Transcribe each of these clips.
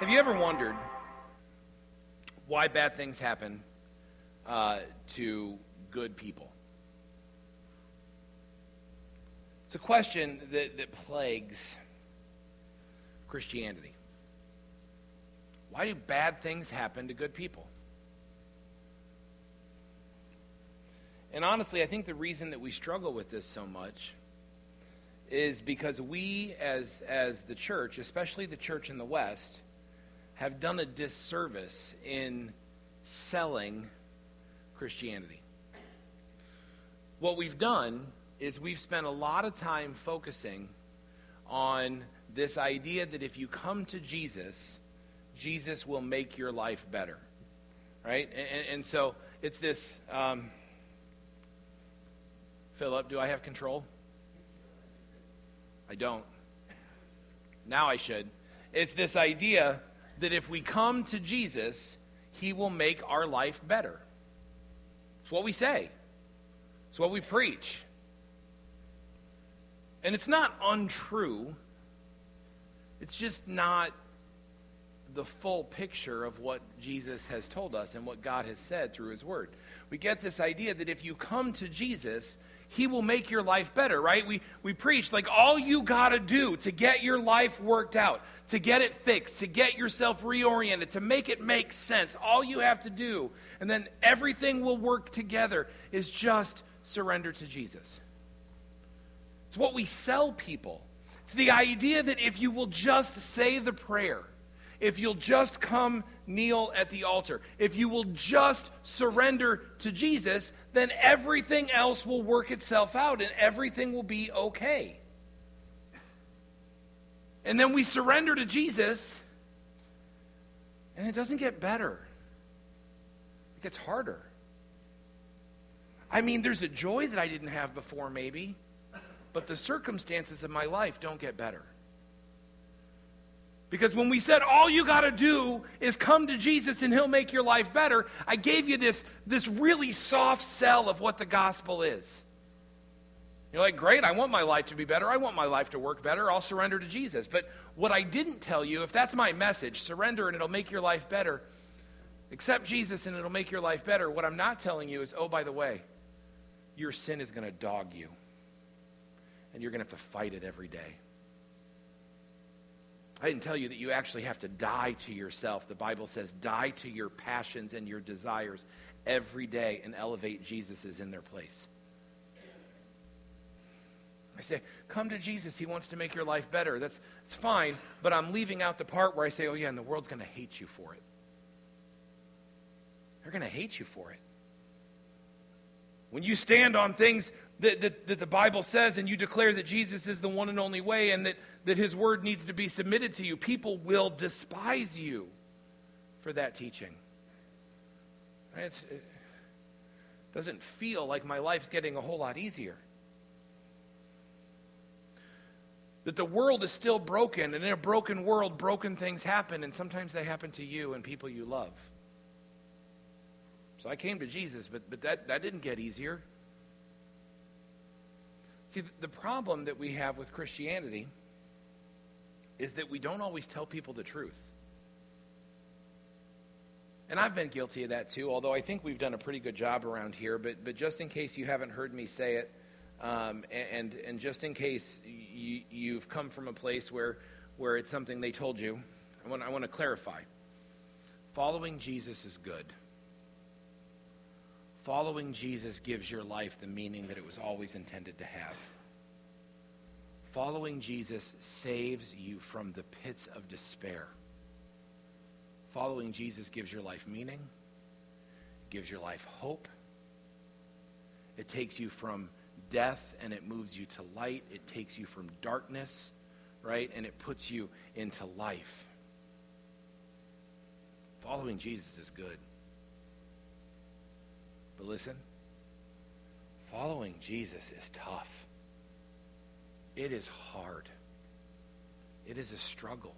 Have you ever wondered why bad things happen uh, to good people? It's a question that, that plagues Christianity. Why do bad things happen to good people? And honestly, I think the reason that we struggle with this so much is because we, as, as the church, especially the church in the West, have done a disservice in selling Christianity. What we've done is we've spent a lot of time focusing on this idea that if you come to Jesus, Jesus will make your life better. Right? And, and so it's this um, Philip, do I have control? I don't. Now I should. It's this idea that if we come to Jesus, he will make our life better. It's what we say, it's what we preach. And it's not untrue, it's just not the full picture of what Jesus has told us and what God has said through his word. We get this idea that if you come to Jesus, he will make your life better, right? We, we preach like all you got to do to get your life worked out, to get it fixed, to get yourself reoriented, to make it make sense. All you have to do, and then everything will work together, is just surrender to Jesus. It's what we sell people. It's the idea that if you will just say the prayer, if you'll just come kneel at the altar, if you will just surrender to Jesus, then everything else will work itself out and everything will be okay. And then we surrender to Jesus, and it doesn't get better, it gets harder. I mean, there's a joy that I didn't have before, maybe, but the circumstances of my life don't get better. Because when we said all you got to do is come to Jesus and he'll make your life better, I gave you this, this really soft sell of what the gospel is. You're like, great, I want my life to be better. I want my life to work better. I'll surrender to Jesus. But what I didn't tell you, if that's my message, surrender and it'll make your life better, accept Jesus and it'll make your life better. What I'm not telling you is, oh, by the way, your sin is going to dog you. And you're going to have to fight it every day. I didn't tell you that you actually have to die to yourself. The Bible says, die to your passions and your desires every day and elevate Jesus in their place. I say, come to Jesus. He wants to make your life better. That's, that's fine, but I'm leaving out the part where I say, oh, yeah, and the world's going to hate you for it. They're going to hate you for it. When you stand on things that, that, that, the Bible says and you declare that Jesus is the one and only way and that, that his word needs to be submitted to you, people will despise you for that teaching. It doesn't feel like my life's getting a whole lot easier. That the world is still broken, and in a broken world, broken things happen, and sometimes they happen to you and people you love. So I came to Jesus, but, but that, that didn't get easier. See, the problem that we have with Christianity is that we don't always tell people the truth. And I've been guilty of that too, although I think we've done a pretty good job around here. But, but just in case you haven't heard me say it, um, and, and just in case you, you've come from a place where, where it's something they told you, I want, I want to clarify. Following Jesus is good. Following Jesus gives your life the meaning that it was always intended to have. Following Jesus saves you from the pits of despair. Following Jesus gives your life meaning, gives your life hope. It takes you from death and it moves you to light. It takes you from darkness, right? And it puts you into life. Following Jesus is good. But listen, following Jesus is tough. It is hard. It is a struggle.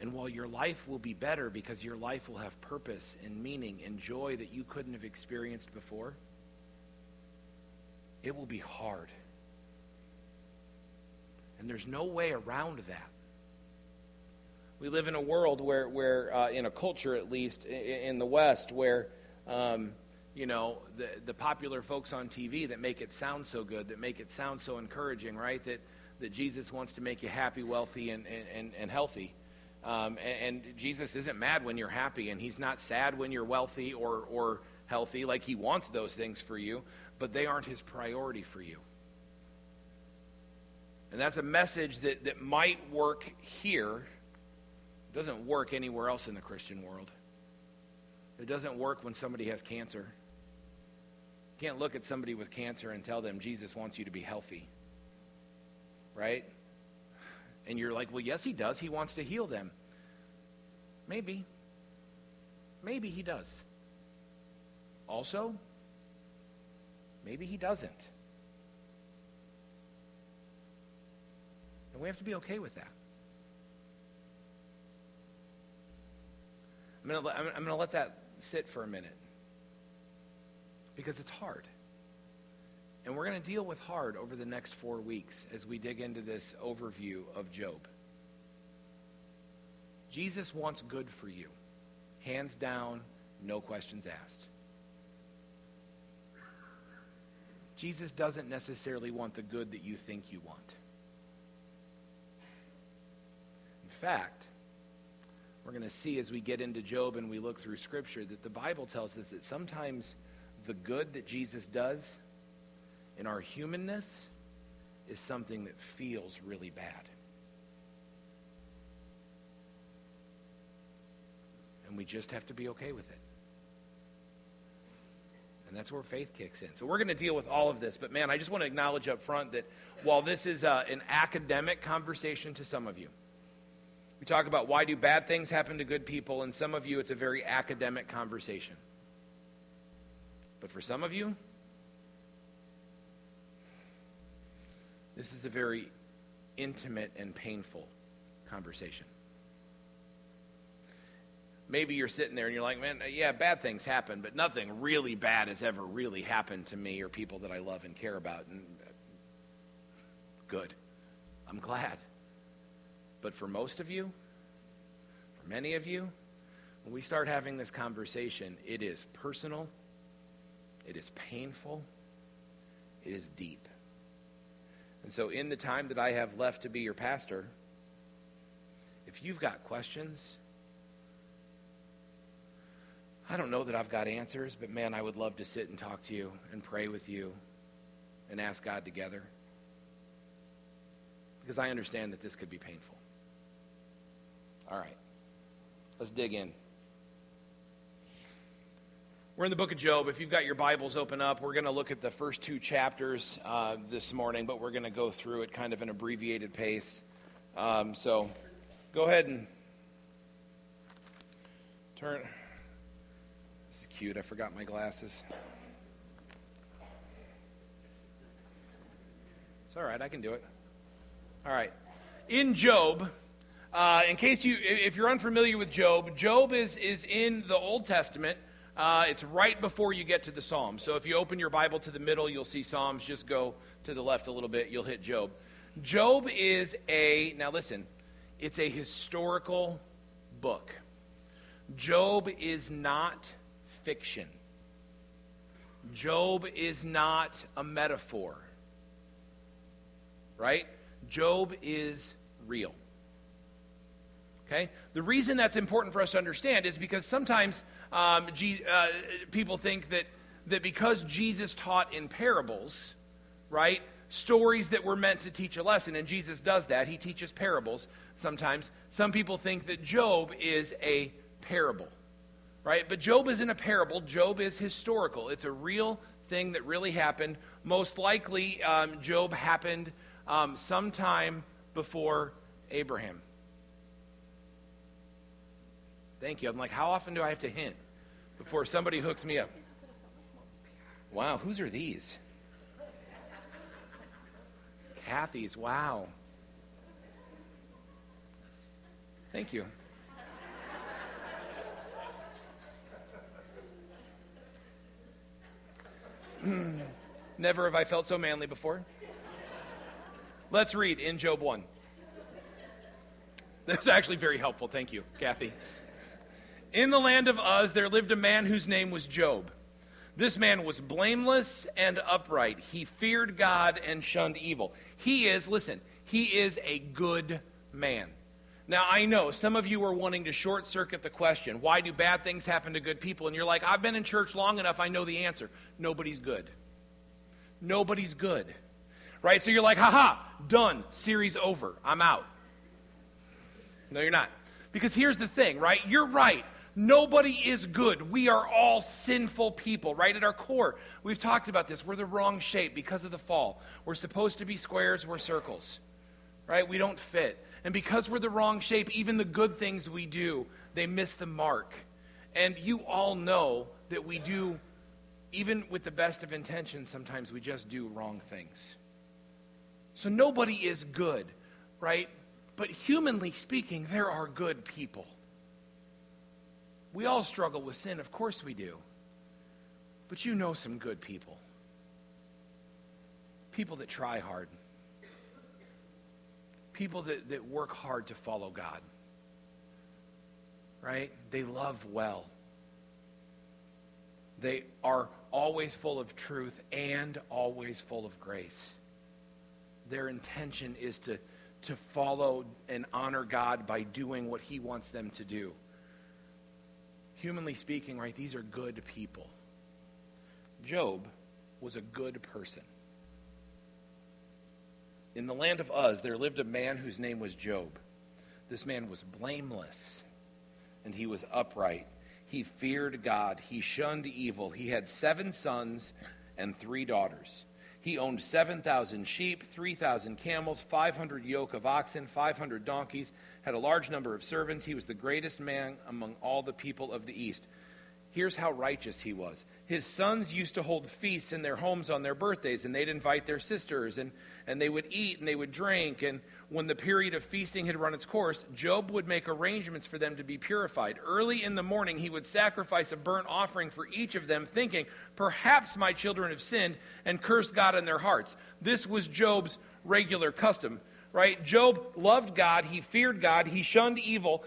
And while your life will be better because your life will have purpose and meaning and joy that you couldn't have experienced before, it will be hard. And there's no way around that. We live in a world where, where uh, in a culture at least, in, in the West, where, um, you know, the, the popular folks on TV that make it sound so good, that make it sound so encouraging, right? That, that Jesus wants to make you happy, wealthy, and, and, and healthy. Um, and, and Jesus isn't mad when you're happy, and he's not sad when you're wealthy or, or healthy, like he wants those things for you, but they aren't his priority for you. And that's a message that, that might work here. It doesn't work anywhere else in the Christian world. It doesn't work when somebody has cancer. You can't look at somebody with cancer and tell them Jesus wants you to be healthy. Right? And you're like, well, yes, he does. He wants to heal them. Maybe. Maybe he does. Also, maybe he doesn't. And we have to be okay with that. I'm going to, let that sit for a minute because it's hard. And we're going to deal with hard over the next four weeks as we dig into this overview of Job. Jesus wants good for you. Hands down, no questions asked. Jesus doesn't necessarily want the good that you think you want. In fact, we're going to see as we get into Job and we look through Scripture that the Bible tells us that sometimes the good that Jesus does in our humanness is something that feels really bad. And we just have to be okay with it. And that's where faith kicks in. So we're going to deal with all of this. But man, I just want to acknowledge up front that while this is uh, an academic conversation to some of you, we talk about why do bad things happen to good people, and some of you it's a very academic conversation. But for some of you, This is a very intimate and painful conversation. Maybe you're sitting there and you're like, man, uh, yeah, bad things happen, but nothing really bad has ever really happened to me or people that I love and care about. And uh, good. I'm glad. But for most of you, for many of you, when we start having this conversation, it is personal, it is painful, it is deep. And so, in the time that I have left to be your pastor, if you've got questions, I don't know that I've got answers, but man, I would love to sit and talk to you and pray with you and ask God together. Because I understand that this could be painful. All right, let's dig in. We're in the book of Job. If you've got your Bibles open up, we're going to look at the first two chapters uh, this morning, but we're going to go through it kind of an abbreviated pace. Um, so go ahead and turn. This is cute. I forgot my glasses. It's all right. I can do it. All right. In Job, uh, in case you, if you're unfamiliar with Job, Job is, is in the Old Testament. Uh, it's right before you get to the Psalms. So if you open your Bible to the middle, you'll see Psalms. Just go to the left a little bit, you'll hit Job. Job is a, now listen, it's a historical book. Job is not fiction. Job is not a metaphor. Right? Job is real. Okay? The reason that's important for us to understand is because sometimes um, G, uh, people think that, that because Jesus taught in parables, right, stories that were meant to teach a lesson, and Jesus does that, he teaches parables sometimes. Some people think that Job is a parable, right? But Job isn't a parable, Job is historical. It's a real thing that really happened. Most likely, um, Job happened um, sometime before Abraham. Thank you. I'm like, how often do I have to hint before somebody hooks me up? Wow, whose are these? Kathy's, wow. Thank you. Hmm, never have I felt so manly before. Let's read in Job 1. That's actually very helpful. Thank you, Kathy. In the land of Uz, there lived a man whose name was Job. This man was blameless and upright. He feared God and shunned evil. He is, listen, he is a good man. Now, I know some of you are wanting to short circuit the question why do bad things happen to good people? And you're like, I've been in church long enough, I know the answer. Nobody's good. Nobody's good. Right? So you're like, haha, done, series over, I'm out. No, you're not. Because here's the thing, right? You're right. Nobody is good. We are all sinful people, right at our core. We've talked about this. We're the wrong shape because of the fall. We're supposed to be squares, we're circles, right? We don't fit. And because we're the wrong shape, even the good things we do, they miss the mark. And you all know that we do, even with the best of intentions, sometimes we just do wrong things. So nobody is good, right? But humanly speaking, there are good people. We all struggle with sin, of course we do. But you know some good people. People that try hard. People that, that work hard to follow God. Right? They love well. They are always full of truth and always full of grace. Their intention is to, to follow and honor God by doing what He wants them to do humanly speaking, right, these are good people. Job was a good person. In the land of Uz, there lived a man whose name was Job. This man was blameless and he was upright. He feared God. He shunned evil. He had seven sons and three daughters. He owned 7,000 sheep, 3,000 camels, 500 yoke of oxen, 500 donkeys, had a large number of servants. He was the greatest man among all the people of the East. Here's how righteous he was. His sons used to hold feasts in their homes on their birthdays, and they'd invite their sisters, and, and they would eat and they would drink. And when the period of feasting had run its course, Job would make arrangements for them to be purified. Early in the morning, he would sacrifice a burnt offering for each of them, thinking, Perhaps my children have sinned and cursed God in their hearts. This was Job's regular custom right? Job loved God, he feared God, he shunned evil,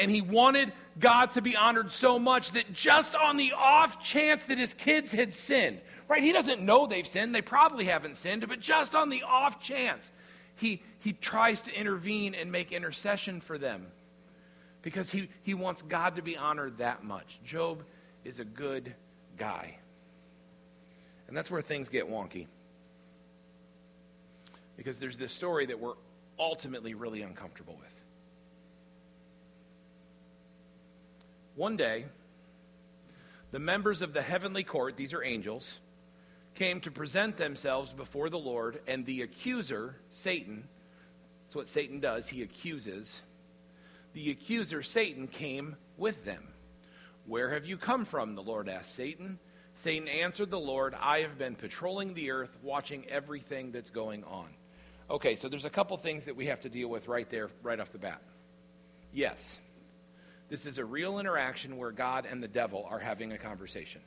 and he wanted God to be honored so much that just on the off chance that his kids had sinned, right? He doesn't know they've sinned, they probably haven't sinned, but just on the off chance, he, he tries to intervene and make intercession for them because he, he wants God to be honored that much. Job is a good guy. And that's where things get wonky. Because there's this story that we're ultimately really uncomfortable with. One day, the members of the heavenly court, these are angels, came to present themselves before the Lord, and the accuser, Satan, that's what Satan does, he accuses. The accuser, Satan, came with them. Where have you come from? The Lord asked Satan. Satan answered the Lord, I have been patrolling the earth, watching everything that's going on. Okay, so there's a couple things that we have to deal with right there, right off the bat. Yes, this is a real interaction where God and the devil are having a conversation.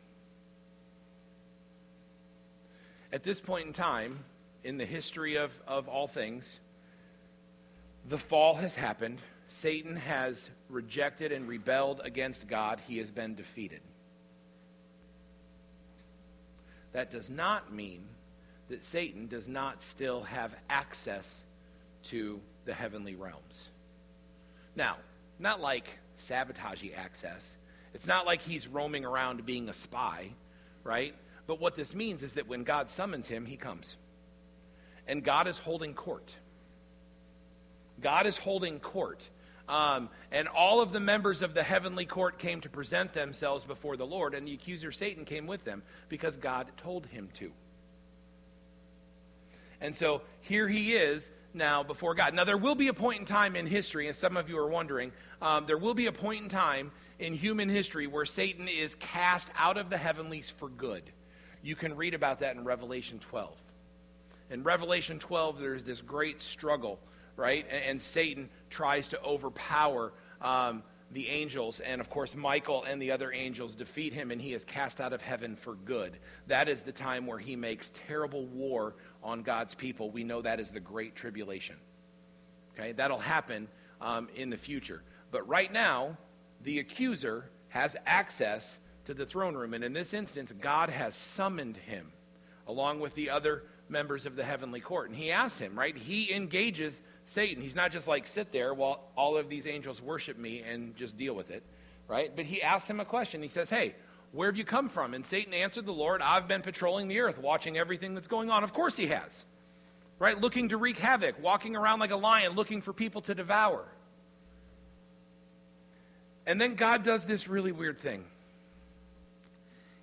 At this point in time, in the history of, of all things, the fall has happened. Satan has rejected and rebelled against God. He has been defeated. That does not mean that Satan does not still have access to the heavenly realms. Now, not like sabotaging access. It's not like he's roaming around being a spy, right? But what this means is that when God summons him, he comes. And God is holding court. God is holding court. Um, and all of the members of the heavenly court came to present themselves before the Lord, and the accuser Satan came with them because God told him to. And so here he is now before God. Now, there will be a point in time in history, and some of you are wondering, um, there will be a point in time in human history where Satan is cast out of the heavenlies for good. You can read about that in Revelation 12. In Revelation 12, there's this great struggle, right? And, and Satan tries to overpower um, the angels, and of course, Michael and the other angels defeat him, and he is cast out of heaven for good. That is the time where he makes terrible war on God's people. We know that is the Great Tribulation. Okay, that'll happen um, in the future. But right now, the accuser has access to the throne room. And in this instance, God has summoned him along with the other members of the heavenly court. And he asks him, right? He engages Satan. He's not just like, sit there while all of these angels worship me and just deal with it, right? But he asks him a question. He says, hey, where have you come from? And Satan answered the Lord, I've been patrolling the earth, watching everything that's going on. Of course he has, right? Looking to wreak havoc, walking around like a lion, looking for people to devour. And then God does this really weird thing.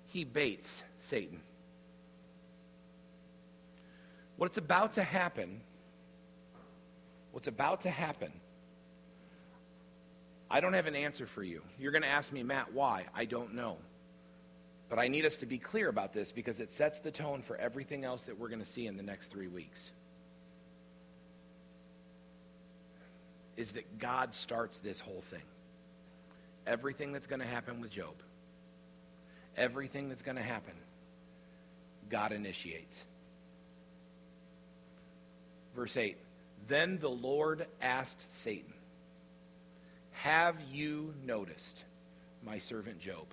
He baits Satan. What's about to happen, what's about to happen, I don't have an answer for you. You're going to ask me, Matt, why? I don't know. But I need us to be clear about this because it sets the tone for everything else that we're going to see in the next three weeks. Is that God starts this whole thing. Everything that's going to happen with Job, everything that's going to happen, God initiates. Verse 8 Then the Lord asked Satan, Have you noticed my servant Job?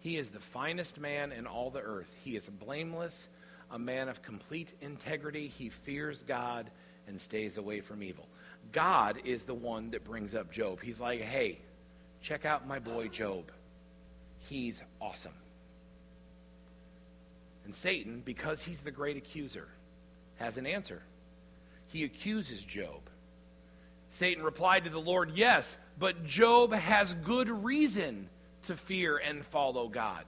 He is the finest man in all the earth. He is blameless, a man of complete integrity. He fears God and stays away from evil. God is the one that brings up Job. He's like, hey, check out my boy Job. He's awesome. And Satan, because he's the great accuser, has an answer he accuses Job. Satan replied to the Lord, Yes, but Job has good reason to fear and follow God.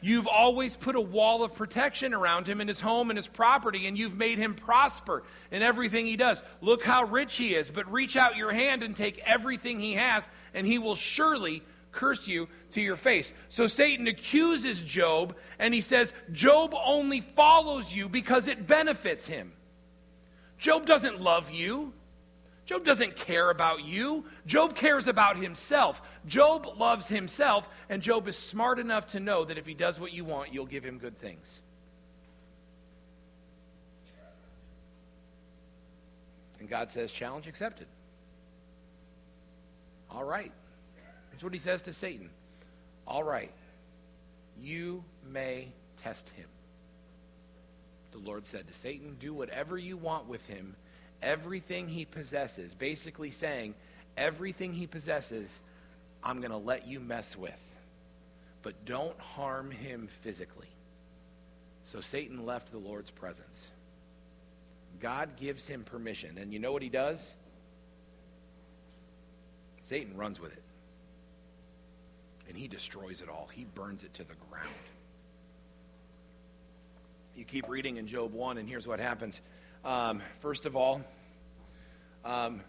You've always put a wall of protection around him in his home and his property, and you've made him prosper in everything he does. Look how rich he is, but reach out your hand and take everything he has, and he will surely curse you to your face. So Satan accuses Job, and he says, Job only follows you because it benefits him. Job doesn't love you. Job doesn't care about you. Job cares about himself. Job loves himself, and Job is smart enough to know that if he does what you want, you'll give him good things. And God says, challenge accepted. All right. That's what he says to Satan All right, you may test him the Lord said to Satan, Do whatever you want with him, everything he possesses. Basically saying, everything he possesses, I'm going to let you mess with. But don't harm him physically. So Satan left the Lord's presence. God gives him permission. And you know what he does? Satan runs with it. And he destroys it all, he burns it to the ground you keep reading in Job 1, and here's what happens. Um, first of all, um,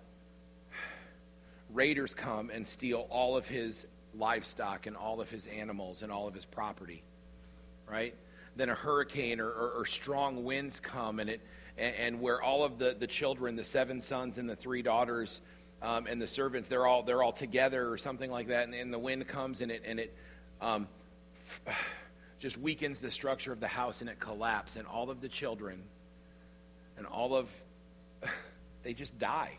raiders come and steal all of his livestock and all of his animals and all of his property, right? Then a hurricane or, or, or strong winds come, and, it, and, and, where all of the, the children, the seven sons and the three daughters, um, and the servants, they're all, they're all together or something like that, and, and the wind comes and it, and it um, just weakens the structure of the house and it collapses, and all of the children and all of they just die.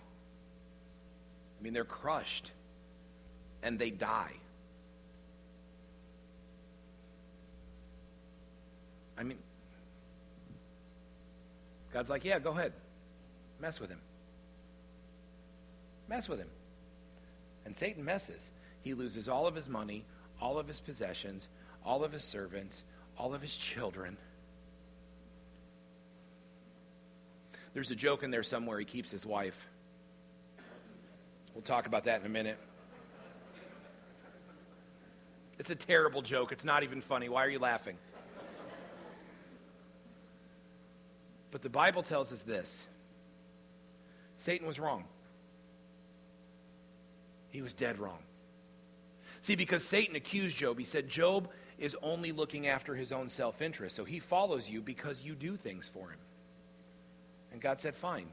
I mean, they're crushed and they die. I mean, God's like, yeah, go ahead. Mess with him. Mess with him. And Satan messes. He loses all of his money, all of his possessions, all of his servants, all of his children. There's a joke in there somewhere. He keeps his wife. We'll talk about that in a minute. It's a terrible joke. It's not even funny. Why are you laughing? But the Bible tells us this Satan was wrong. He was dead wrong. See, because Satan accused Job, he said, Job is only looking after his own self interest. So he follows you because you do things for him. And God said, Fine,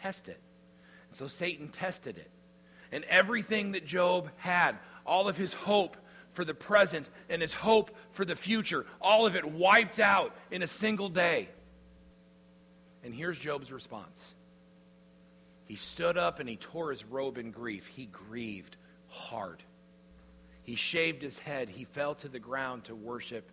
test it. And so Satan tested it. And everything that Job had, all of his hope for the present and his hope for the future, all of it wiped out in a single day. And here's Job's response He stood up and he tore his robe in grief. He grieved hard. He shaved his head. He fell to the ground to worship.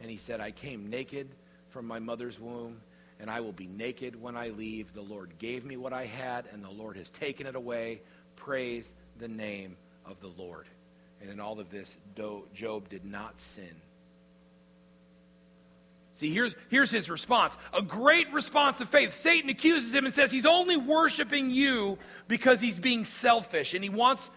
And he said, I came naked from my mother's womb, and I will be naked when I leave. The Lord gave me what I had, and the Lord has taken it away. Praise the name of the Lord. And in all of this, Job did not sin. See, here's, here's his response a great response of faith. Satan accuses him and says he's only worshiping you because he's being selfish and he wants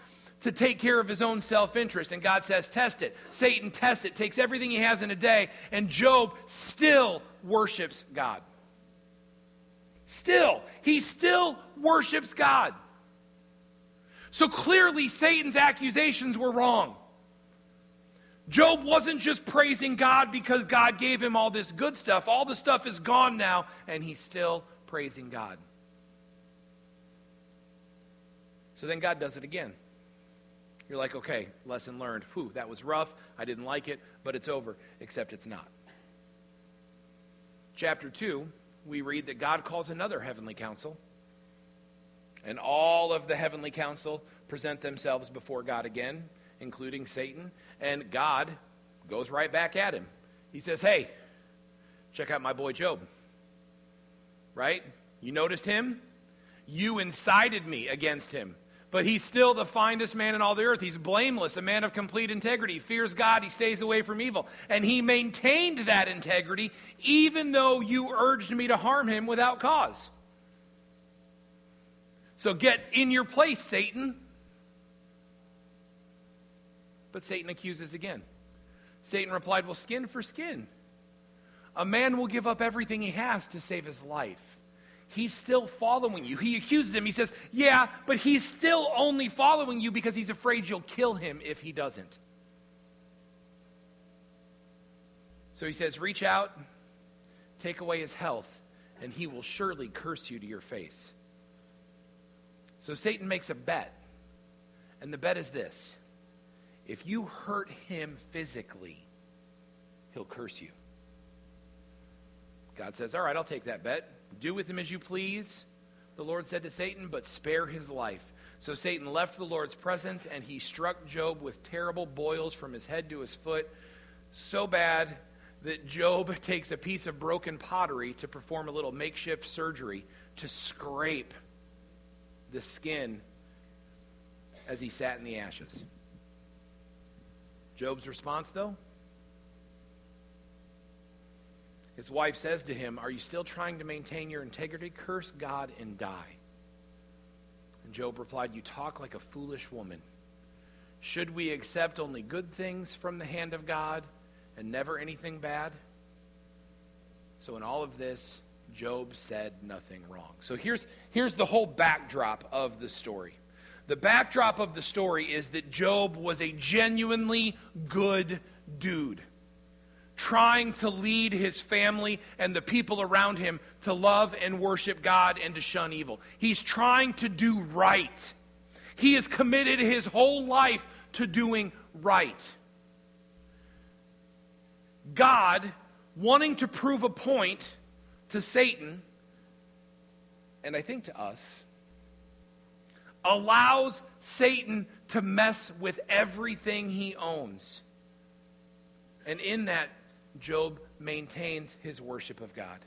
to take care of his own self interest. And God says, Test it. Satan tests it, takes everything he has in a day, and Job still worships God. Still, he still worships God. So clearly, Satan's accusations were wrong. Job wasn't just praising God because God gave him all this good stuff. All the stuff is gone now, and he's still praising God. So then God does it again. You're like, okay, lesson learned. Whew, that was rough. I didn't like it, but it's over, except it's not. Chapter 2, we read that God calls another heavenly council, and all of the heavenly council present themselves before God again including Satan, and God goes right back at him. He says, Hey, check out my boy Job. Right? You noticed him? You incited me against him. But he's still the finest man in all the earth. He's blameless, a man of complete integrity. Fears God. He stays away from evil. And he maintained that integrity even though you urged me to harm him without cause. So get in your place, Satan. But Satan accuses again. Satan replied, Well, skin for skin. A man will give up everything he has to save his life. He's still following you. He accuses him. He says, Yeah, but he's still only following you because he's afraid you'll kill him if he doesn't. So he says, Reach out, take away his health, and he will surely curse you to your face. So Satan makes a bet. And the bet is this if you hurt him physically, he'll curse you. God says, All right, I'll take that bet. Do with him as you please. The Lord said to Satan, but spare his life. So Satan left the Lord's presence, and he struck Job with terrible boils from his head to his foot, so bad that Job takes a piece of broken pottery to perform a little makeshift surgery to scrape the skin as he sat in the ashes. Job's response, though? His wife says to him, Are you still trying to maintain your integrity? Curse God and die. And Job replied, You talk like a foolish woman. Should we accept only good things from the hand of God and never anything bad? So, in all of this, Job said nothing wrong. So, here's, here's the whole backdrop of the story. The backdrop of the story is that Job was a genuinely good dude, trying to lead his family and the people around him to love and worship God and to shun evil. He's trying to do right. He has committed his whole life to doing right. God, wanting to prove a point to Satan, and I think to us, allows Satan to mess with everything he owns. And in that, Job maintains his worship of God.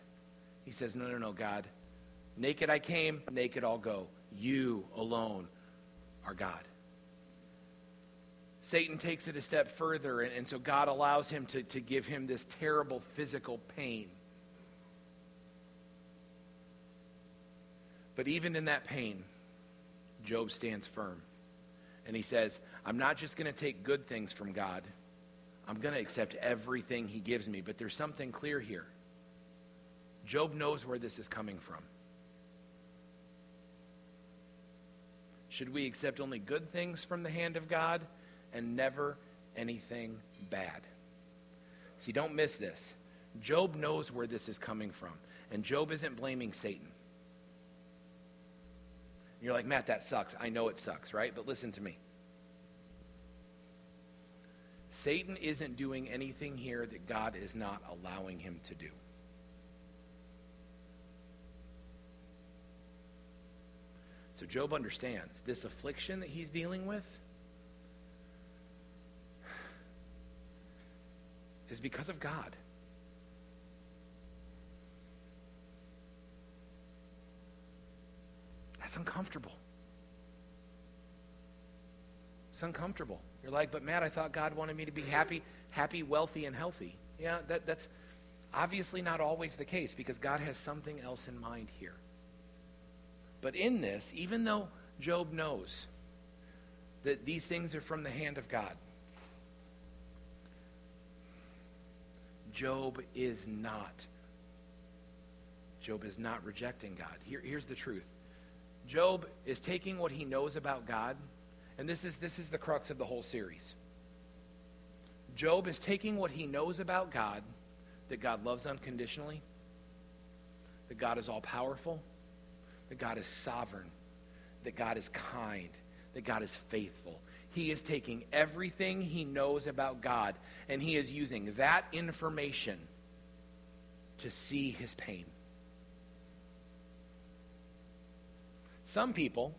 He says, No, no, no, God. Naked I came, naked I'll go. You alone are God. Satan takes it a step further, and, and so God allows him to, to give him this terrible physical pain. But even in that pain, Job stands firm. And he says, I'm not just going to take good things from God, I'm going to accept everything he gives me. But there's something clear here. Job knows where this is coming from. Should we accept only good things from the hand of God and never anything bad? See, don't miss this. Job knows where this is coming from. And Job isn't blaming Satan. You're like, Matt, that sucks. I know it sucks, right? But listen to me. Satan isn't doing anything here that God is not allowing him to do. So Job understands this affliction that he's dealing with is because of God. That's uncomfortable. It's uncomfortable. You're like, but Matt, I thought God wanted me to be happy, happy, wealthy, and healthy. Yeah, that, that's obviously not always the case because God has something else in mind here. But in this, even though Job knows that these things are from the hand of God, Job is not. Job is not rejecting God. Here, here's the truth Job is taking what he knows about God, and this is, this is the crux of the whole series. Job is taking what he knows about God, that God loves unconditionally, that God is all powerful, that God is sovereign, that God is kind, that God is faithful. He is taking everything he knows about God and he is using that information to see his pain. Some people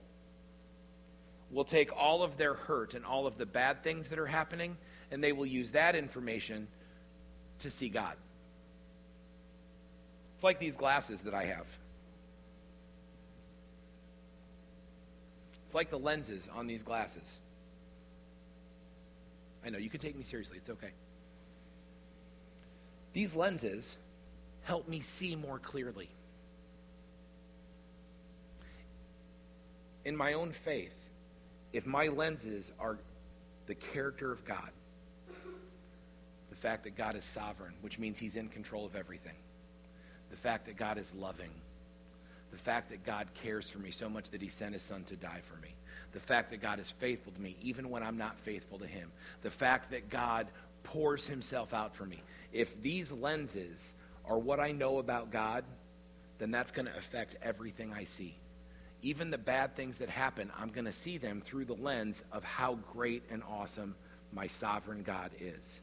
will take all of their hurt and all of the bad things that are happening, and they will use that information to see God. It's like these glasses that I have. It's like the lenses on these glasses. I know, you can take me seriously. It's okay. These lenses help me see more clearly. in my own faith, if my lenses are the character of God, the fact that God is sovereign, which means he's in control of everything, the fact that God is loving, the fact that God cares for me so much that he sent his son to die for me, the fact that God is faithful to me even when I'm not faithful to him, the fact that God pours himself out for me. If these lenses are what I know about God, then that's going to affect everything I see even the bad things that happen, I'm going to see them through the lens of how great and awesome my sovereign God is.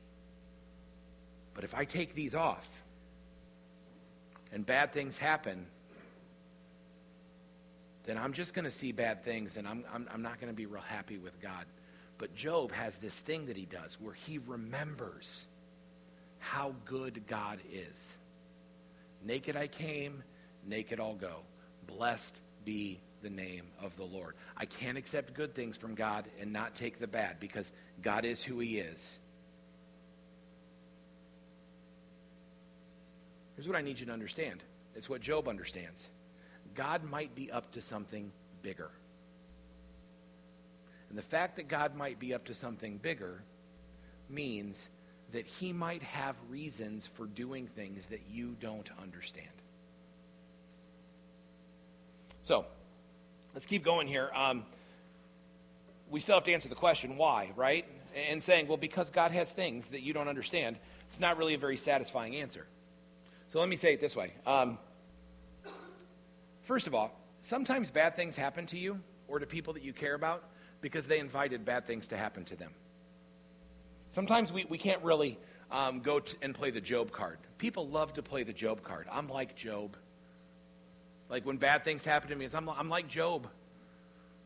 But if I take these off and bad things happen, then I'm just going to see bad things and I'm, I'm, I'm not going to be real happy with God. But Job has this thing that he does where he remembers how good God is. Naked I came, naked I'll go. Blessed be the name of the Lord. I can't accept good things from God and not take the bad because God is who He is. Here's what I need you to understand it's what Job understands God might be up to something bigger. And the fact that God might be up to something bigger means that He might have reasons for doing things that you don't understand. So, let's keep going here. Um, we still have to answer the question, why, right? And saying, well, because God has things that you don't understand, it's not really a very satisfying answer. So let me say it this way. Um, first of all, sometimes bad things happen to you or to people that you care about because they invited bad things to happen to them. Sometimes we, we can't really um, go and play the Job card. People love to play the Job card. I'm like Job. Like when bad things happen to me, I'm, I'm like Job.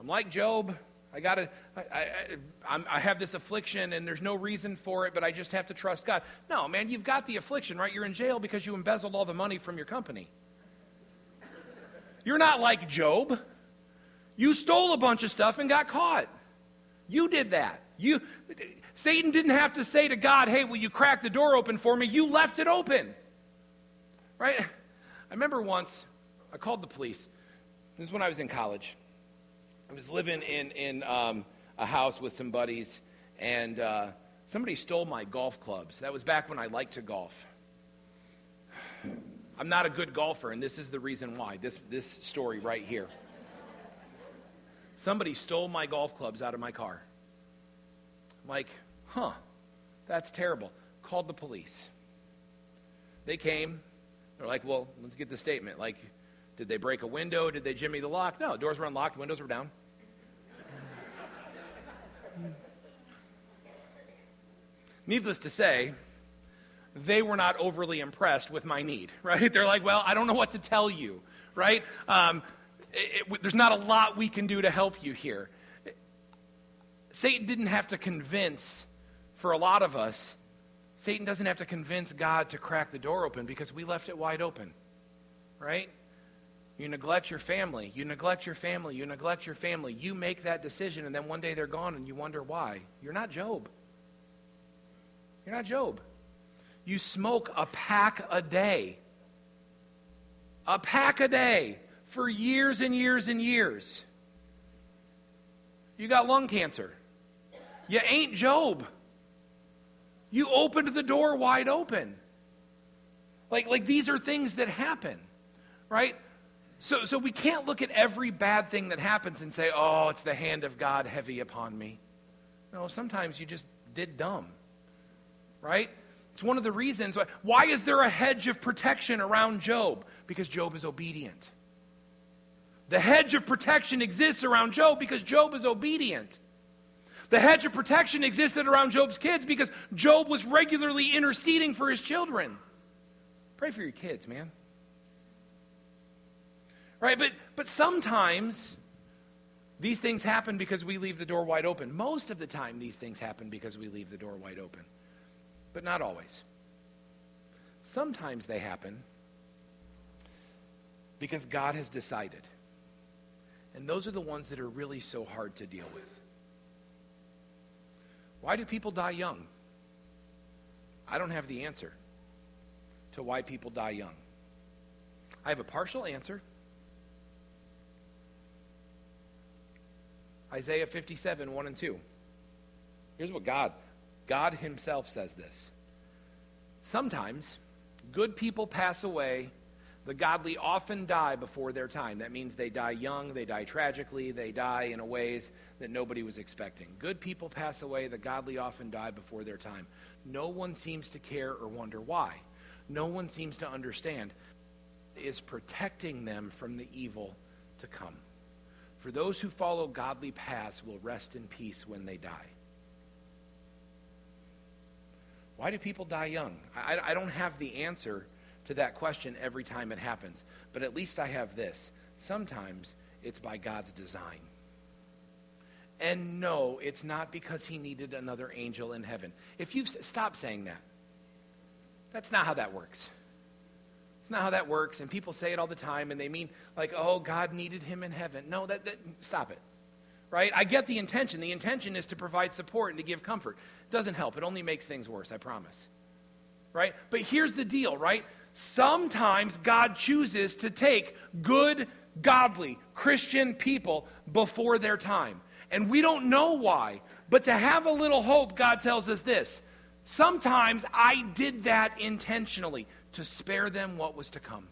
I'm like Job. I gotta. I, I, I, have this affliction, and there's no reason for it, but I just have to trust God. No, man, you've got the affliction, right? You're in jail because you embezzled all the money from your company. You're not like Job. You stole a bunch of stuff and got caught. You did that. You, Satan didn't have to say to God, "Hey, will you crack the door open for me?" You left it open, right? I remember once I called the police. This is when I was in college. I was living in, in um, a house with some buddies, and uh, somebody stole my golf clubs. That was back when I liked to golf. I'm not a good golfer, and this is the reason why. This, this story right here. Somebody stole my golf clubs out of my car. I'm like, huh, that's terrible. Called the police. They came. They're like, well, let's get the statement. Like, did they break a window? Did they jimmy the lock? No, doors were unlocked, windows were down. Needless to say, they were not overly impressed with my need, right? They're like, well, I don't know what to tell you, right? Um, it, it, there's not a lot we can do to help you here. Satan didn't have to convince, for a lot of us, Satan doesn't have to convince God to crack the door open because we left it wide open, right? You neglect your family. You neglect your family. You neglect your family. You make that decision, and then one day they're gone, and you wonder why. You're not Job. You're not Job. You smoke a pack a day. A pack a day for years and years and years. You got lung cancer. You ain't Job. You opened the door wide open. Like, like these are things that happen, right? So, so we can't look at every bad thing that happens and say, oh, it's the hand of God heavy upon me. No, sometimes you just did dumb, right? It's one of the reasons. Why, why is there a hedge of protection around Job? Because Job is obedient. The hedge of protection exists around Job because Job is obedient. The hedge of protection existed around Job's kids because Job was regularly interceding for his children. Pray for your kids, man. Right? But, but sometimes these things happen because we leave the door wide open. Most of the time, these things happen because we leave the door wide open. But not always. Sometimes they happen because God has decided. And those are the ones that are really so hard to deal with. Why do people die young? I don't have the answer to why people die young. I have a partial answer. Isaiah 57, 1 and 2. Here's what God, God Himself says this. Sometimes good people pass away. The godly often die before their time. That means they die young, they die tragically, they die in ways that nobody was expecting. Good people pass away, the godly often die before their time. No one seems to care or wonder why. No one seems to understand. Is protecting them from the evil to come. For those who follow godly paths will rest in peace when they die. Why do people die young? I, I, don't have the answer to that question every time it happens, but at least I have this. Sometimes it's by God's design. And no, it's not because he needed another angel in heaven. If you've stop saying that. That's not how that works. It's not how that works, and people say it all the time, and they mean like, oh, God needed him in heaven. No, that, that stop it. Right? I get the intention. The intention is to provide support and to give comfort. It doesn't help. It only makes things worse, I promise. Right? But here's the deal, right? Sometimes God chooses to take good, godly, Christian people before their time. And we don't know why. But to have a little hope, God tells us this. Sometimes I did that intentionally to spare them what was to come.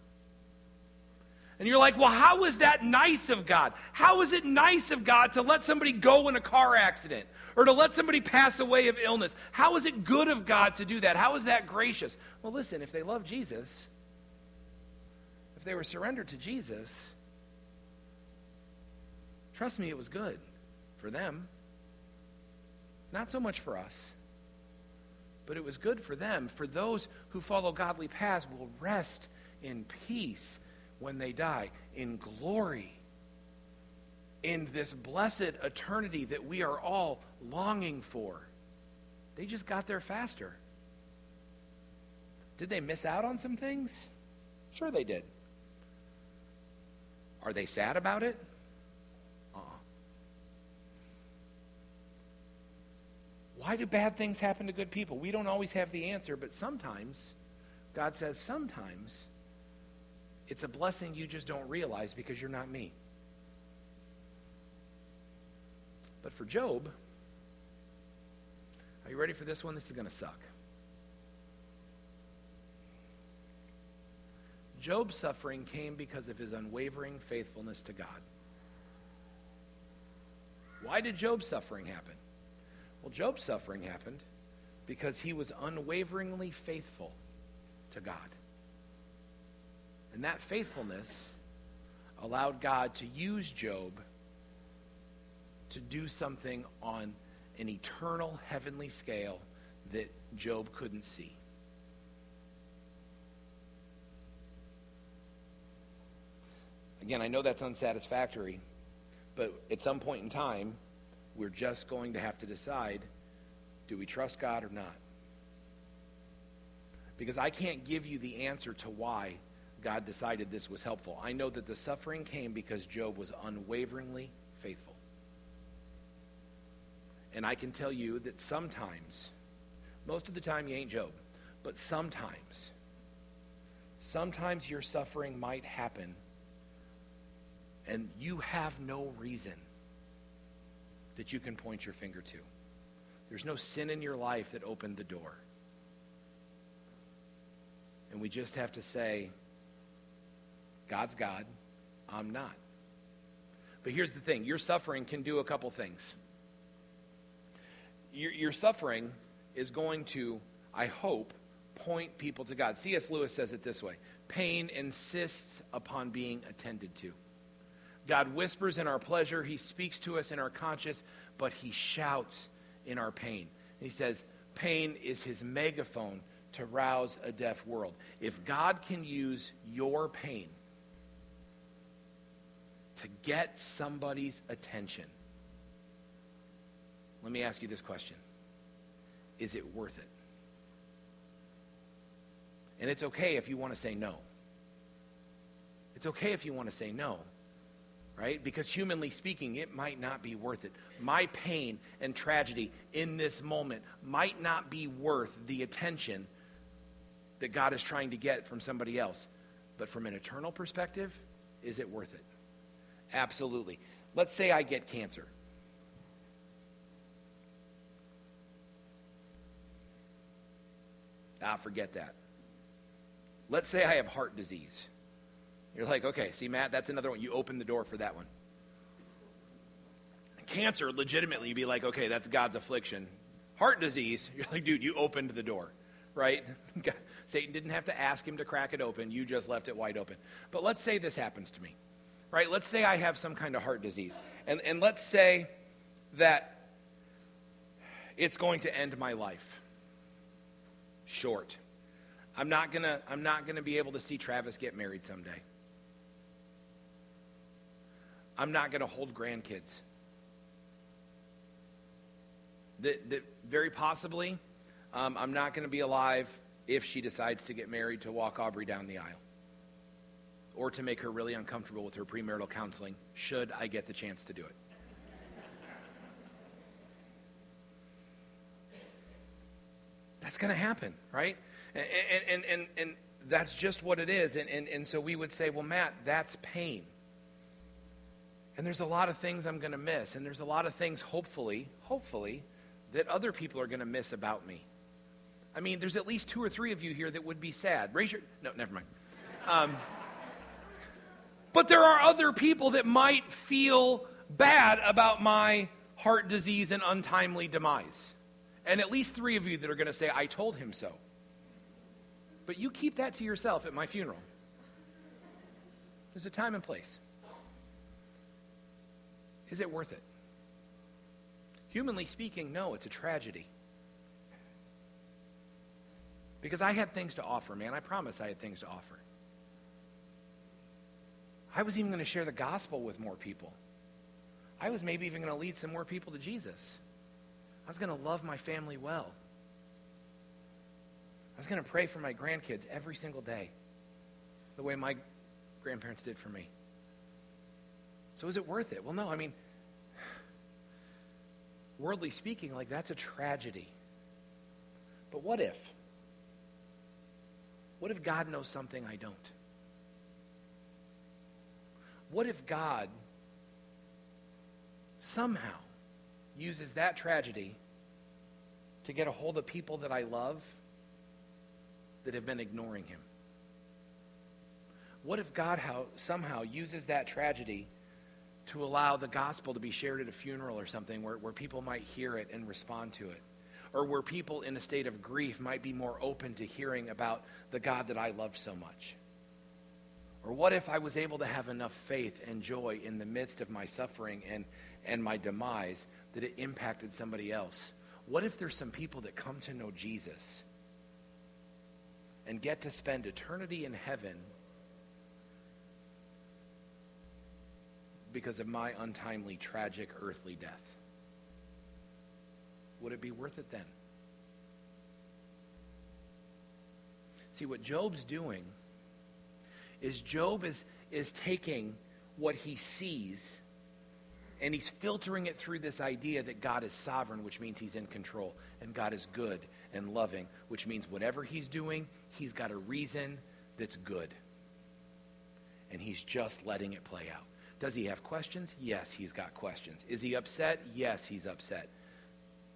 And you're like, well, how is that nice of God? How is it nice of God to let somebody go in a car accident or to let somebody pass away of illness? How is it good of God to do that? How is that gracious? Well, listen, if they love Jesus, if they were surrendered to Jesus, trust me, it was good for them. Not so much for us but it was good for them. For those who follow godly paths will rest in peace when they die, in glory, in this blessed eternity that we are all longing for. They just got there faster. Did they miss out on some things? Sure, they did. Are they sad about it? Why do bad things happen to good people? We don't always have the answer, but sometimes, God says, sometimes it's a blessing you just don't realize because you're not me. But for Job, are you ready for this one? This is going to suck. Job's suffering came because of his unwavering faithfulness to God. Why did Job's suffering happen? Well, Job's suffering happened because he was unwaveringly faithful to God. And that faithfulness allowed God to use Job to do something on an eternal heavenly scale that Job couldn't see. Again, I know that's unsatisfactory, but at some point in time, we're just going to have to decide do we trust God or not? Because I can't give you the answer to why God decided this was helpful. I know that the suffering came because Job was unwaveringly faithful. And I can tell you that sometimes, most of the time you ain't Job, but sometimes, sometimes your suffering might happen and you have no reason that you can point your finger to. There's no sin in your life that opened the door. And we just have to say, God's God, I'm not. But here's the thing your suffering can do a couple things. Your, your suffering is going to, I hope, point people to God. C.S. Lewis says it this way pain insists upon being attended to. God whispers in our pleasure, He speaks to us in our conscience, but He shouts in our pain. He says, pain is His megaphone to rouse a deaf world. If God can use your pain to get somebody's attention, let me ask you this question Is it worth it? And it's okay if you want to say no. It's okay if you want to say no right? Because humanly speaking, it might not be worth it. My pain and tragedy in this moment might not be worth the attention that God is trying to get from somebody else. But from an eternal perspective, is it worth it? Absolutely. Let's say I get cancer. Ah, forget that. Let's say I have heart disease. You're like, okay, see, Matt, that's another one. You open the door for that one. Cancer, legitimately, you'd be like, okay, that's God's affliction. Heart disease, you're like, dude, you opened the door, right? Satan didn't have to ask him to crack it open. You just left it wide open. But let's say this happens to me, right? Let's say I have some kind of heart disease. And, and let's say that it's going to end my life. Short. I'm not gonna, I'm not gonna be able to see Travis get married someday. I'm not going to hold grandkids. That, that very possibly, um, I'm not going to be alive if she decides to get married to walk Aubrey down the aisle or to make her really uncomfortable with her premarital counseling, should I get the chance to do it. That's going to happen, right? And, and, and, and, that's just what it is. And, and, and so we would say, well, Matt, that's pain. And there's a lot of things I'm going to miss. And there's a lot of things, hopefully, hopefully, that other people are going to miss about me. I mean, there's at least two or three of you here that would be sad. Raise your. No, never mind. Um, but there are other people that might feel bad about my heart disease and untimely demise. And at least three of you that are going to say, I told him so. But you keep that to yourself at my funeral. There's a time and place. Is it worth it? Humanly speaking, no, it's a tragedy. Because I had things to offer, man. I promise I had things to offer. I was even going to share the gospel with more people. I was maybe even going to lead some more people to Jesus. I was going to love my family well. I was going to pray for my grandkids every single day, the way my grandparents did for me. So is it worth it? Well, no. I mean, worldly speaking, like that's a tragedy. But what if? What if God knows something I don't? What if God somehow uses that tragedy to get a hold of people that I love that have been ignoring him? What if God how, somehow uses that tragedy to allow the gospel to be shared at a funeral or something where, where people might hear it and respond to it. Or where people in a state of grief might be more open to hearing about the God that I love so much. Or what if I was able to have enough faith and joy in the midst of my suffering and, and my demise that it impacted somebody else? What if there's some people that come to know Jesus and get to spend eternity in heaven because of my untimely, tragic, earthly death. Would it be worth it then? See, what Job's doing is Job is, is taking what he sees and he's filtering it through this idea that God is sovereign, which means he's in control, and God is good and loving, which means whatever he's doing, he's got a reason that's good. And he's just letting it play out. Does he have questions? Yes, he's got questions. Is he upset? Yes, he's upset.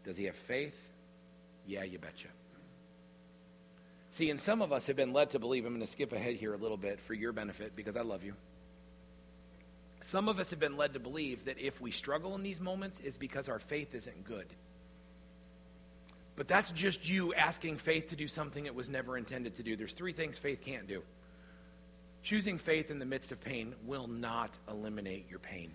Does he have faith? Yeah, you betcha. See, and some of us have been led to believe, I'm going to skip ahead here a little bit for your benefit because I love you. Some of us have been led to believe that if we struggle in these moments, it's because our faith isn't good. But that's just you asking faith to do something it was never intended to do. There's three things faith can't do. Choosing faith in the midst of pain will not eliminate your pain.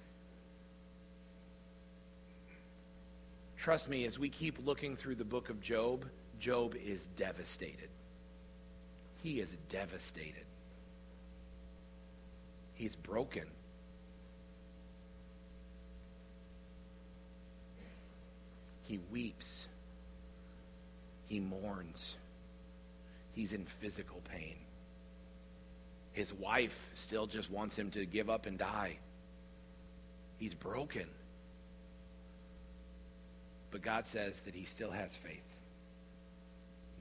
Trust me, as we keep looking through the book of Job, Job is devastated. He is devastated. He's broken. He weeps. He mourns. He's in physical pain. His wife still just wants him to give up and die. He's broken. But God says that he still has faith.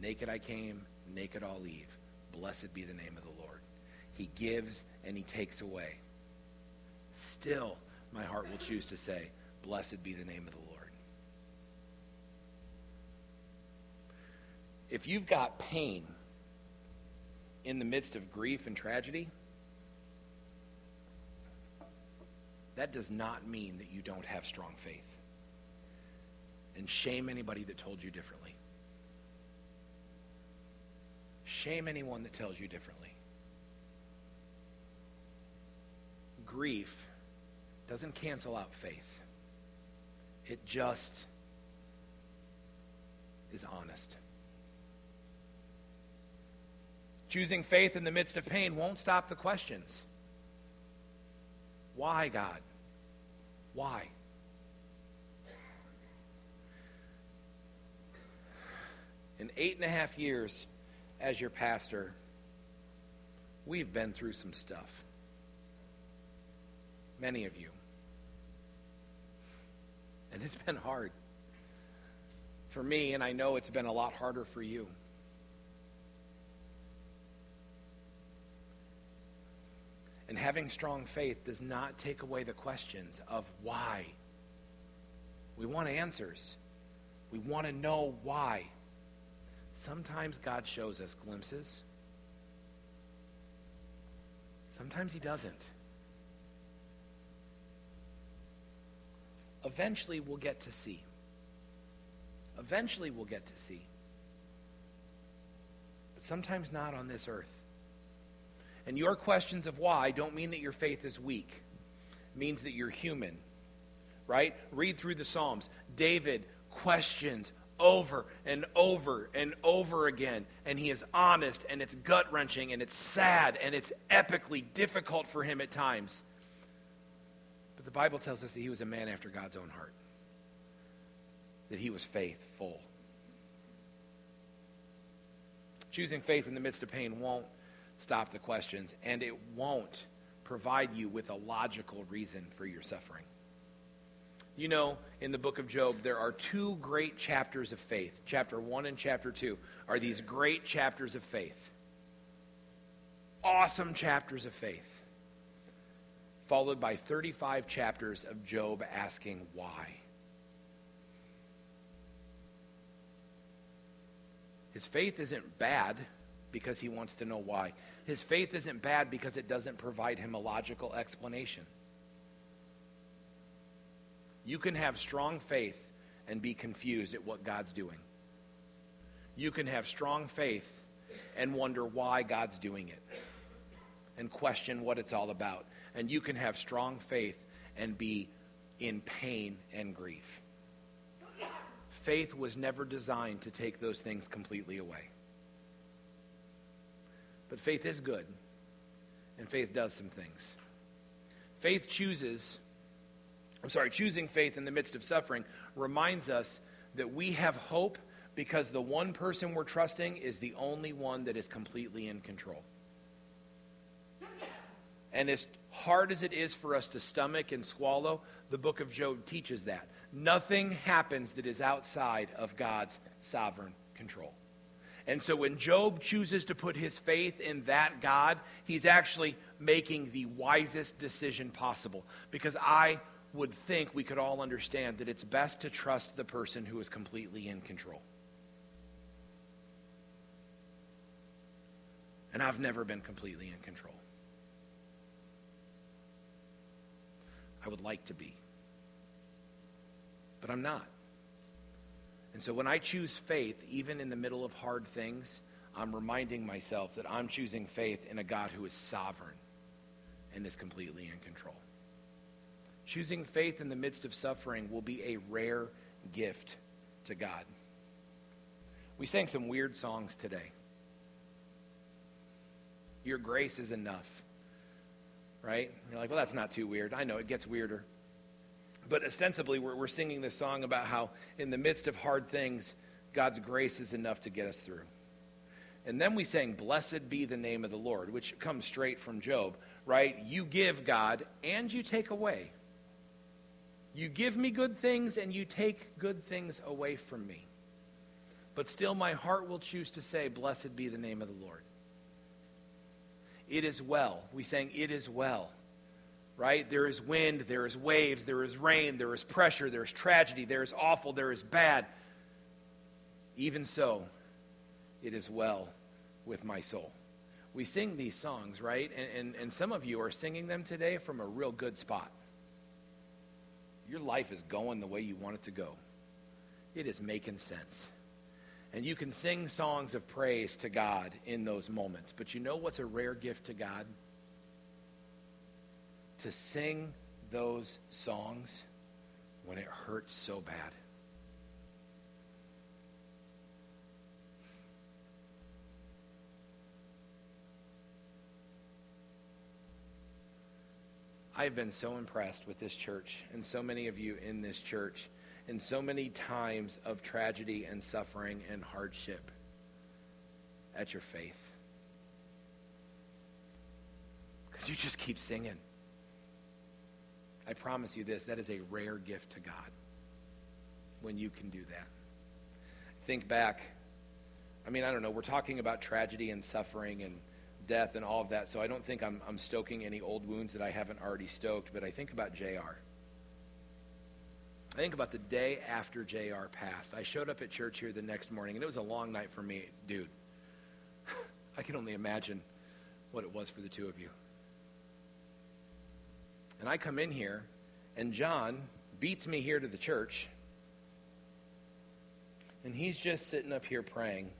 Naked I came, naked I'll leave. Blessed be the name of the Lord. He gives and he takes away. Still, my heart will choose to say, Blessed be the name of the Lord. If you've got pain in the midst of grief and tragedy, that does not mean that you don't have strong faith. And shame anybody that told you differently. Shame anyone that tells you differently. Grief doesn't cancel out faith, it just is honest. Choosing faith in the midst of pain won't stop the questions. Why, God? Why? In eight and a half years as your pastor, we've been through some stuff. Many of you. And it's been hard. For me, and I know it's been a lot harder for you. And having strong faith does not take away the questions of why. We want answers. We want to know why. Sometimes God shows us glimpses. Sometimes he doesn't. Eventually we'll get to see. Eventually we'll get to see. But sometimes not on this earth. And your questions of why don't mean that your faith is weak. It means that you're human. Right? Read through the Psalms. David questions over and over and over again. And he is honest and it's gut wrenching and it's sad and it's epically difficult for him at times. But the Bible tells us that he was a man after God's own heart, that he was faithful. Choosing faith in the midst of pain won't stop the questions, and it won't provide you with a logical reason for your suffering. You know, in the book of Job, there are two great chapters of faith. Chapter 1 and chapter 2 are these great chapters of faith. Awesome chapters of faith. Followed by 35 chapters of Job asking why. His faith isn't bad because he wants to know why. His faith isn't bad because it doesn't provide him a logical explanation. You can have strong faith and be confused at what God's doing. You can have strong faith and wonder why God's doing it and question what it's all about. And you can have strong faith and be in pain and grief. Faith was never designed to take those things completely away. But faith is good, and faith does some things. Faith chooses I'm sorry, choosing faith in the midst of suffering reminds us that we have hope because the one person we're trusting is the only one that is completely in control. And as hard as it is for us to stomach and swallow, the book of Job teaches that. Nothing happens that is outside of God's sovereign control. And so when Job chooses to put his faith in that God, he's actually making the wisest decision possible. Because I would think we could all understand that it's best to trust the person who is completely in control. And I've never been completely in control. I would like to be. But I'm not. And so when I choose faith, even in the middle of hard things, I'm reminding myself that I'm choosing faith in a God who is sovereign and is completely in control. Choosing faith in the midst of suffering will be a rare gift to God. We sang some weird songs today. Your grace is enough. Right? You're like, well, that's not too weird. I know it gets weirder. But ostensibly, we're, we're singing this song about how, in the midst of hard things, God's grace is enough to get us through. And then we sang, Blessed be the name of the Lord, which comes straight from Job, right? You give, God, and you take away. You give me good things, and you take good things away from me. But still, my heart will choose to say, Blessed be the name of the Lord. It is well. We sang, It is well right? There is wind, there is waves, there is rain, there is pressure, there is tragedy, there is awful, there is bad. Even so, it is well with my soul. We sing these songs, right? And, and, and some of you are singing them today from a real good spot. Your life is going the way you want it to go, it is making sense. And you can sing songs of praise to God in those moments. But you know what's a rare gift to God? To sing those songs when it hurts so bad. I've been so impressed with this church and so many of you in this church in so many times of tragedy and suffering and hardship at your faith. Because you just keep singing. I promise you this that is a rare gift to God when you can do that. Think back. I mean, I don't know. We're talking about tragedy and suffering and death and all of that, so I don't think I'm, I'm stoking any old wounds that I haven't already stoked, but I think about JR. I think about the day after JR passed. I showed up at church here the next morning, and it was a long night for me. Dude, I can only imagine what it was for the two of you. And I come in here, and John beats me here to the church. And he's just sitting up here praying.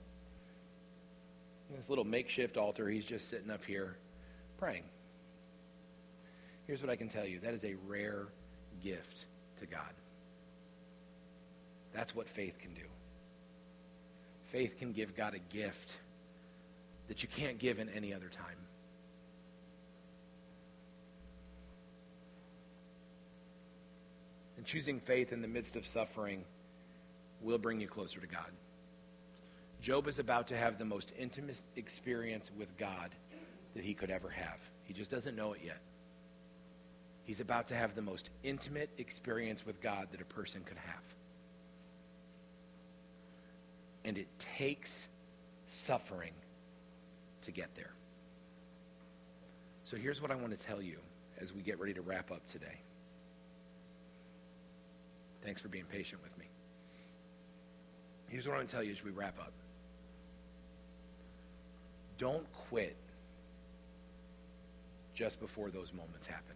This little makeshift altar, he's just sitting up here praying. Here's what I can tell you that is a rare gift to God. That's what faith can do. Faith can give God a gift that you can't give in any other time. And choosing faith in the midst of suffering will bring you closer to God. Job is about to have the most intimate experience with God that he could ever have. He just doesn't know it yet. He's about to have the most intimate experience with God that a person could have. And it takes suffering to get there. So here's what I want to tell you as we get ready to wrap up today. Thanks for being patient with me. Here's what I'm going to tell you as we wrap up. Don't quit just before those moments happen.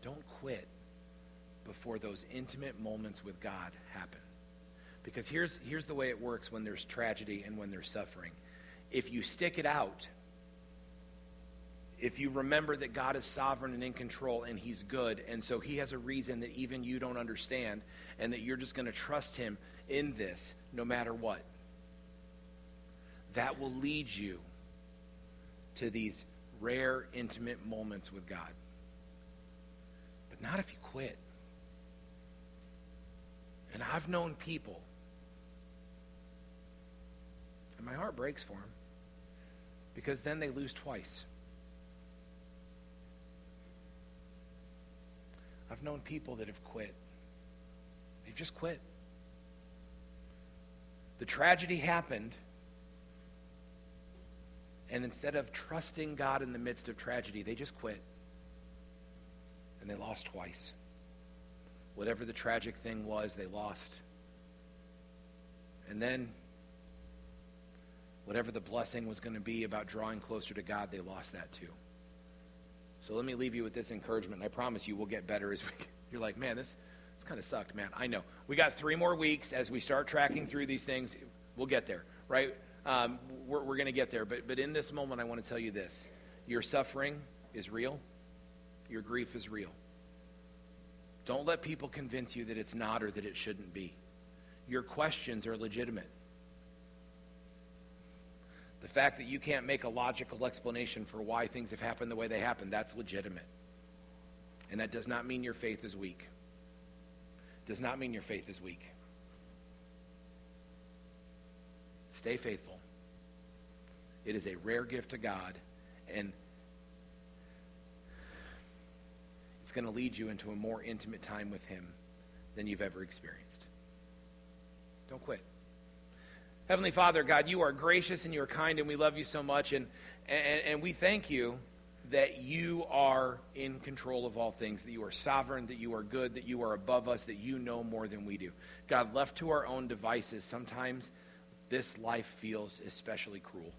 Don't quit before those intimate moments with God happen. Because here's, here's the way it works when there's tragedy and when there's suffering. If you stick it out, if you remember that God is sovereign and in control and He's good, and so He has a reason that even you don't understand, and that you're just going to trust Him in this no matter what, that will lead you to these rare, intimate moments with God. But not if you quit. And I've known people, and my heart breaks for them, because then they lose twice. I've known people that have quit. They've just quit. The tragedy happened, and instead of trusting God in the midst of tragedy, they just quit. And they lost twice. Whatever the tragic thing was, they lost. And then, whatever the blessing was going to be about drawing closer to God, they lost that too. So let me leave you with this encouragement. I promise you we'll get better as we. You're like, man, this, this kind of sucked, man. I know. We got three more weeks as we start tracking through these things. We'll get there, right? Um, we're we're going to get there. But, but in this moment, I want to tell you this your suffering is real, your grief is real. Don't let people convince you that it's not or that it shouldn't be. Your questions are legitimate. The fact that you can't make a logical explanation for why things have happened the way they happened, that's legitimate. And that does not mean your faith is weak. Does not mean your faith is weak. Stay faithful. It is a rare gift to God, and it's going to lead you into a more intimate time with Him than you've ever experienced. Don't quit. Heavenly Father, God, you are gracious and you are kind, and we love you so much, and, and, and we thank you that you are in control of all things, that you are sovereign, that you are good, that you are above us, that you know more than we do. God, left to our own devices, sometimes this life feels especially cruel.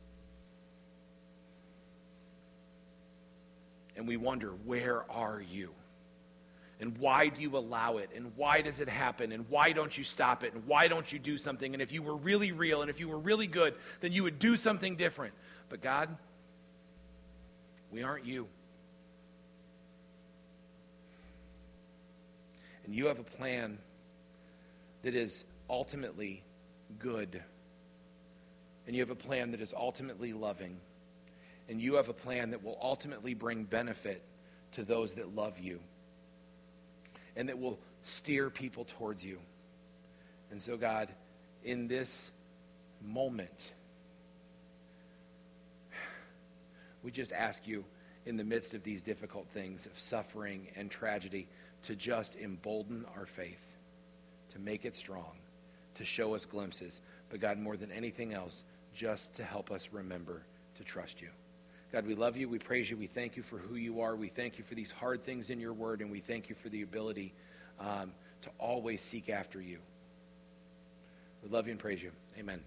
And we wonder, where are you? And why do you allow it? And why does it happen? And why don't you stop it? And why don't you do something? And if you were really real and if you were really good, then you would do something different. But God, we aren't you. And you have a plan that is ultimately good. And you have a plan that is ultimately loving. And you have a plan that will ultimately bring benefit to those that love you and that will steer people towards you. And so, God, in this moment, we just ask you, in the midst of these difficult things, of suffering and tragedy, to just embolden our faith, to make it strong, to show us glimpses. But, God, more than anything else, just to help us remember to trust you. God, we love you. We praise you. We thank you for who you are. We thank you for these hard things in your word, and we thank you for the ability um, to always seek after you. We love you and praise you. Amen.